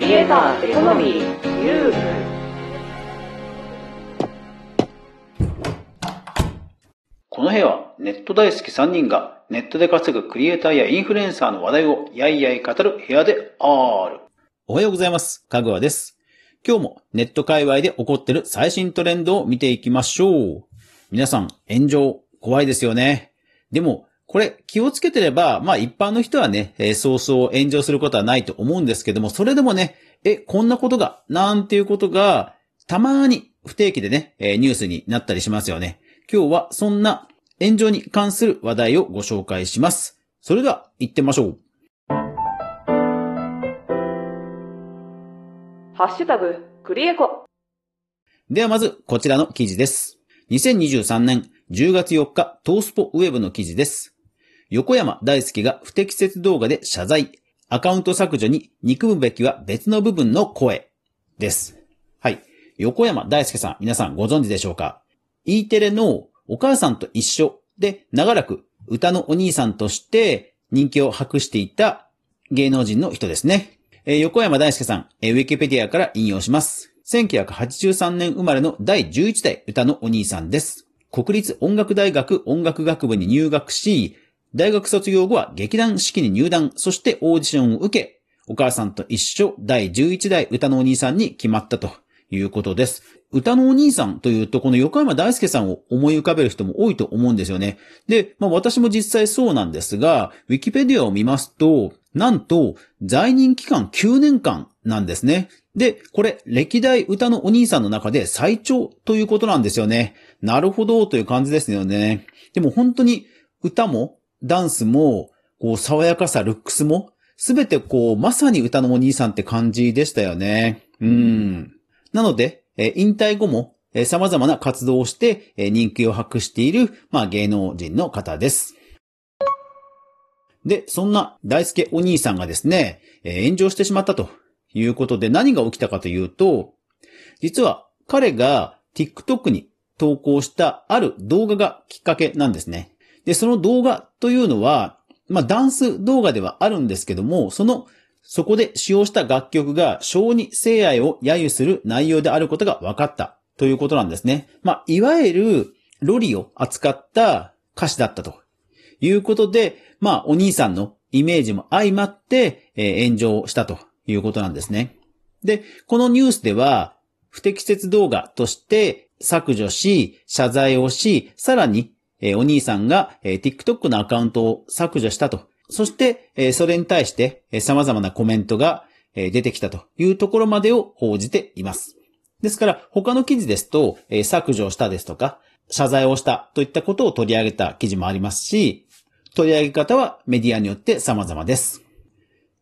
クリエイターエコノミーユーこの部屋はネット大好き3人がネットで稼ぐクリエイターやインフルエンサーの話題をやいやい語る部屋である。おはようございます。かぐわです。今日もネット界隈で起こってる最新トレンドを見ていきましょう。皆さん、炎上怖いですよね。でも、これ気をつけてれば、まあ一般の人はね、えーそうそう炎上することはないと思うんですけども、それでもね、え、こんなことが、なんていうことが、たまに不定期でね、えーニュースになったりしますよね。今日はそんな炎上に関する話題をご紹介します。それでは行ってみましょう。ハッシュタグクリエコではまずこちらの記事です。2023年10月4日トースポウェブの記事です。横山大輔が不適切動画で謝罪。アカウント削除に憎むべきは別の部分の声です。はい。横山大輔さん、皆さんご存知でしょうか ?E テレのお母さんと一緒で長らく歌のお兄さんとして人気を博していた芸能人の人ですね。えー横山大輔さん、えーウィキペディアから引用します。1983年生まれの第11代歌のお兄さんです。国立音楽大学音楽学部に入学し、大学卒業後は劇団四季に入団、そしてオーディションを受け、お母さんと一緒第11代歌のお兄さんに決まったということです。歌のお兄さんというと、この横山大輔さんを思い浮かべる人も多いと思うんですよね。で、まあ私も実際そうなんですが、ウィキペディアを見ますと、なんと、在任期間9年間なんですね。で、これ、歴代歌のお兄さんの中で最長ということなんですよね。なるほど、という感じですよね。でも本当に歌も、ダンスも、こう、爽やかさ、ルックスも、すべてこう、まさに歌のお兄さんって感じでしたよね。うん。なので、えー引退後も、えー様々な活動をして、えー人気を博している、まあ、芸能人の方です。で、そんな大輔お兄さんがですね、えー炎上してしまったということで何が起きたかというと、実は彼が TikTok に投稿したある動画がきっかけなんですね。で、その動画というのは、まあ、ダンス動画ではあるんですけども、その、そこで使用した楽曲が小児性愛を揶揄する内容であることが分かったということなんですね。まあ、いわゆるロリを扱った歌詞だったということで、まあ、お兄さんのイメージも相まって、えー炎上したということなんですね。で、このニュースでは、不適切動画として削除し、謝罪をし、さらに、えーお兄さんが、えー TikTok のアカウントを削除したと。そして、えーそれに対して、えー様々なコメントが、えー出てきたというところまでを報じています。ですから、他の記事ですと、えー削除したですとか、謝罪をしたといったことを取り上げた記事もありますし、取り上げ方はメディアによって様々です。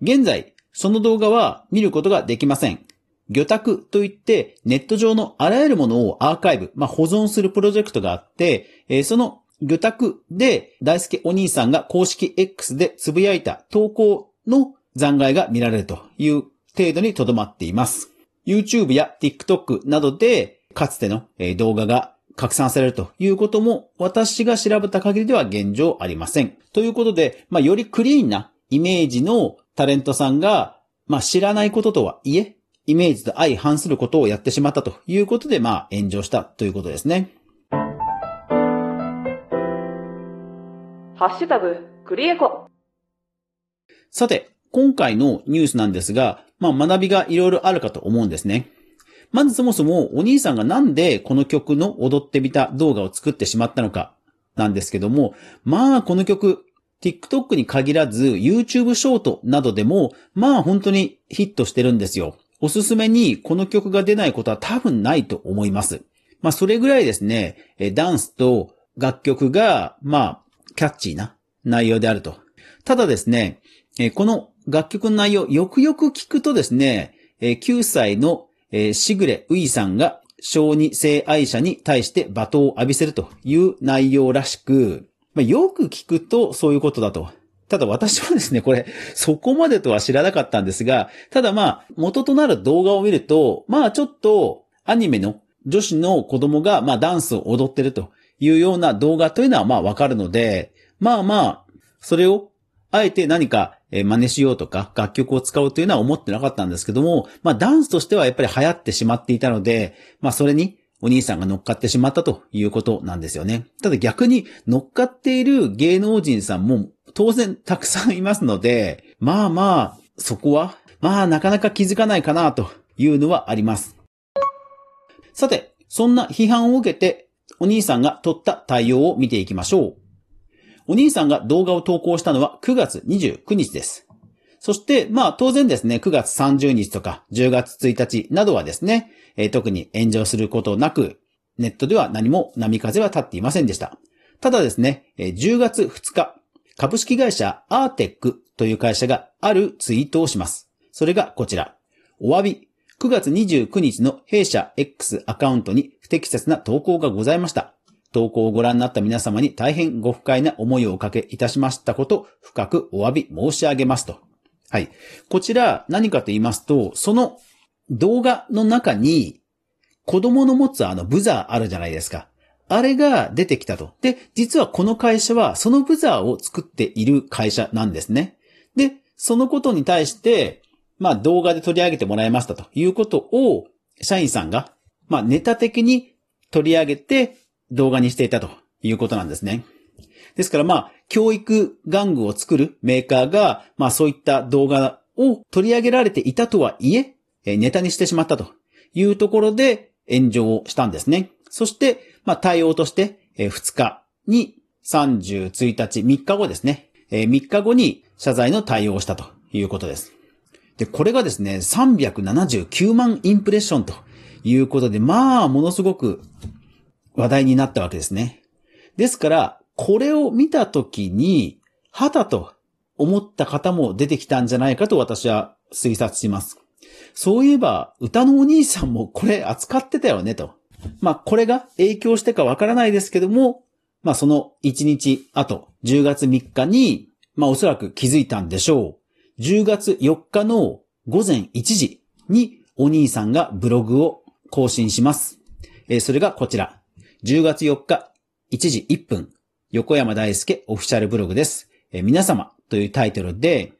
現在、その動画は見ることができません。魚拓といってネット上のあらゆるものをアーカイブ、まあ、保存するプロジェクトがあって、えその魚拓で大輔お兄さんが公式 X でつぶやいた投稿の残骸が見られるという程度にとどまっています。YouTube や TikTok などでかつての動画が拡散されるということも私が調べた限りでは現状ありません。ということで、まあ、よりクリーンなイメージのタレントさんが、まあ、知らないこととはいえ、イメージと相反することをやってしまったということで、まあ、炎上したということですね。ハッシュタグクリエコさて、今回のニュースなんですが、まあ、学びがいろいろあるかと思うんですね。まずそもそもお兄さんがなんでこの曲の踊ってみた動画を作ってしまったのかなんですけども、まあこの曲、TikTok に限らず YouTube ショートなどでも、まあ本当にヒットしてるんですよ。おすすめにこの曲が出ないことは多分ないと思います。まあそれぐらいですね、ダンスと楽曲が、まあ、キャッチーな内容であると。ただですね、えこの楽曲の内容、よくよく聞くとですね、え9歳の、えーしぐれういさんが小児性愛者に対して罵倒を浴びせるという内容らしく、ま、よく聞くとそういうことだと。ただ私はですね、これ、そこまでとは知らなかったんですが、ただまあ、元となる動画を見ると、まあちょっと、アニメの女子の子供が、まあダンスを踊ってるというような動画というのはまあわかるので、まあまあ、それを、あえて何か、真似しようとか楽曲を使うというのは思ってなかったんですけども、まあダンスとしてはやっぱり流行ってしまっていたので、まあそれにお兄さんが乗っかってしまったということなんですよね。ただ逆に乗っかっている芸能人さんも当然たくさんいますので、まあまあ、そこは、まあなかなか気づかないかなというのはあります。さて、そんな批判を受けて、お兄さんが取った対応を見ていきましょう。お兄さんが動画を投稿したのは9月29日です。そして、まあ当然ですね、9月30日とか10月1日などはですね、えー特に炎上することなく、ネットでは何も波風は立っていませんでした。ただですね、え10月2日、株式会社アーテックという会社があるツイートをします。それがこちら。お詫び。9月29日の弊社 X アカウントに不適切な投稿がございました。投稿をご覧になった皆様に大変ご不快な思いをおかけいたしましたこと、深くお詫び申し上げますと。はい。こちら何かと言いますと、その動画の中に子供の持つあのブザーあるじゃないですか。あれが出てきたと。で、実はこの会社はそのブザーを作っている会社なんですね。で、そのことに対して、まあ動画で取り上げてもらいましたということを、社員さんが、まあネタ的に取り上げて動画にしていたということなんですね。ですからまあ、教育玩具を作るメーカーが、まあそういった動画を取り上げられていたとはいえ、ネタにしてしまったというところで炎上をしたんですね。そして、まあ対応として、2日に30、1日、3日後ですね。3日後に謝罪の対応をしたということです。で、これがですね、379万インプレッションということで、まあ、ものすごく話題になったわけですね。ですから、これを見たときに、はたと思った方も出てきたんじゃないかと私は推察します。そういえば、歌のお兄さんもこれ扱ってたよねと。まあ、これが影響してかわからないですけども、まあ、その1日後、10月3日に、まあ、おそらく気づいたんでしょう。10月4日の午前1時にお兄さんがブログを更新します。えーそれがこちら。10月4日1時1分、横山大輔オフィシャルブログです。えー皆様というタイトルで、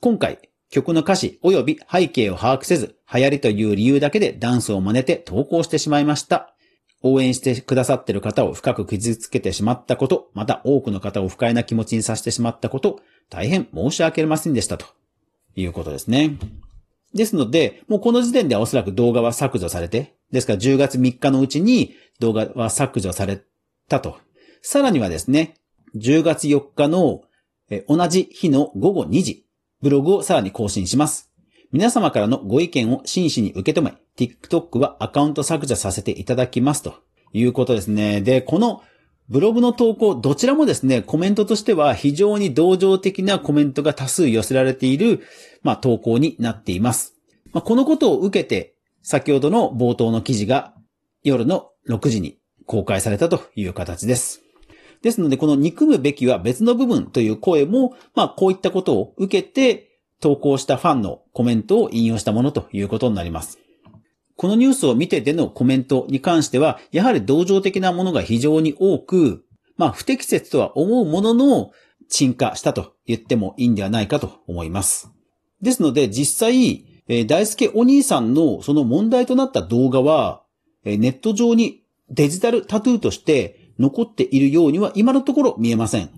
今回曲の歌詞及び背景を把握せず、流行りという理由だけでダンスを真似て投稿してしまいました。応援してくださっている方を深く傷つけてしまったこと、また多くの方を不快な気持ちにさせてしまったこと、大変申し訳ありませんでしたということですね。ですので、もうこの時点ではおそらく動画は削除されて、ですから10月3日のうちに動画は削除されたと。さらにはですね、10月4日の同じ日の午後2時、ブログをさらに更新します。皆様からのご意見を真摯に受け止め、TikTok はアカウント削除させていただきますということですね。で、このブログの投稿、どちらもですね、コメントとしては非常に同情的なコメントが多数寄せられている、まあ、投稿になっています。まあ、このことを受けて、先ほどの冒頭の記事が夜の6時に公開されたという形です。ですので、この憎むべきは別の部分という声も、まあ、こういったことを受けて、投稿したファンのコメントを引用したものということになります。このニュースを見てでのコメントに関しては、やはり同情的なものが非常に多く、まあ不適切とは思うものの、沈下したと言ってもいいんではないかと思います。ですので実際、えー大輔お兄さんのその問題となった動画は、えーネット上にデジタルタトゥーとして残っているようには今のところ見えません。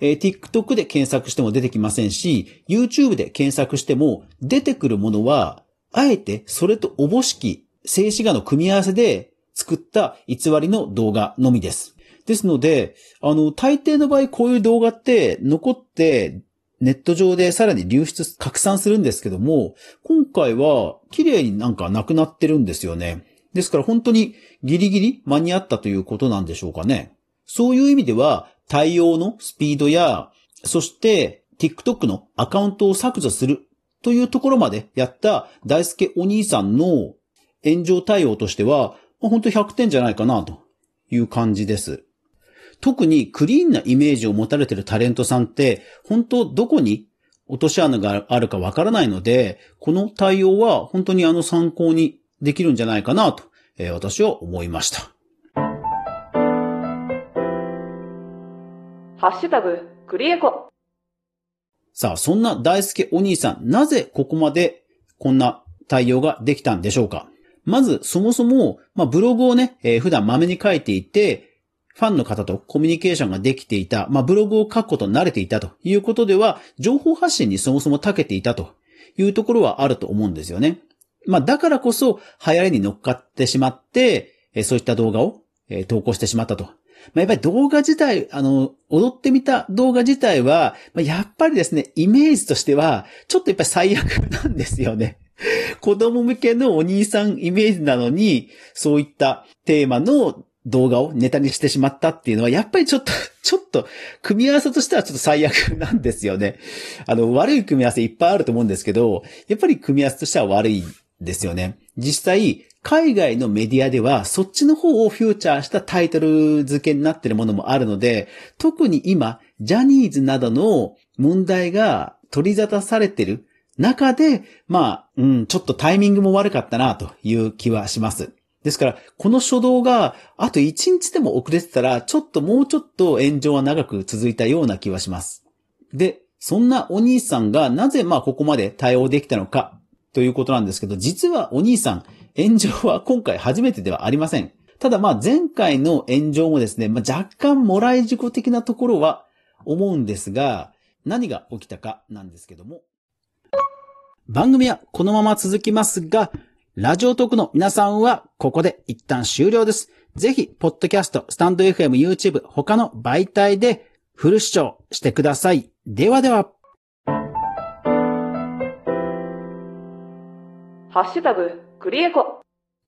えー TikTok で検索しても出てきませんし、YouTube で検索しても出てくるものは、あえてそれとおぼしき静止画の組み合わせで作った偽りの動画のみです。ですので、あの、大抵の場合こういう動画って残ってネット上でさらに流出、拡散するんですけども、今回は綺麗になんかなくなってるんですよね。ですから本当にギリギリ間に合ったということなんでしょうかね。そういう意味では対応のスピードや、そして TikTok のアカウントを削除するというところまでやった大輔お兄さんの炎上対応としては、まあ本当100点じゃないかなという感じです。特にクリーンなイメージを持たれているタレントさんって、本当どこに落とし穴があるかわからないので、この対応は本当にあの参考にできるんじゃないかなと、えー私は思いました。ハッシュタグ、クリエコ。さあ、そんな大輔お兄さん、なぜここまでこんな対応ができたんでしょうか？まず、そもそも、まあ、ブログをね、えー普段まめに書いていて、ファンの方とコミュニケーションができていた、まあ、ブログを書くことに慣れていたということでは、情報発信にそもそも長けていたというところはあると思うんですよね。まあ、だからこそ、流行りに乗っかってしまって、えーそういった動画を、えー投稿してしまったと。まあ、やっぱり動画自体、あの、踊ってみた動画自体は、まあ、やっぱりですね、イメージとしては、ちょっとやっぱり最悪なんですよね。子供向けのお兄さんイメージなのに、そういったテーマの動画をネタにしてしまったっていうのは、やっぱりちょっと、ちょっと、組み合わせとしてはちょっと最悪なんですよね。あの、悪い組み合わせいっぱいあると思うんですけど、やっぱり組み合わせとしては悪いんですよね。実際、海外のメディアでは、そっちの方をフューチャーしたタイトル付けになってるものもあるので、特に今、ジャニーズなどの問題が取り沙汰されてる中で、まあ、うん、ちょっとタイミングも悪かったなという気はします。ですから、この初動が、あと1日でも遅れてたら、ちょっともうちょっと炎上は長く続いたような気はします。で、そんなお兄さんがなぜまあここまで対応できたのかということなんですけど、実はお兄さん、炎上は今回初めてではありません。ただまあ前回の炎上もですね、まあ、若干もらい事故的なところは思うんですが、何が起きたかなんですけども。番組はこのまま続きますが、ラジオトークの皆さんはここで一旦終了です。ぜひ、ポッドキャスト、スタンド FM、YouTube、他の媒体でフル視聴してください。ではでは。ハッシュタグ、クリエコ。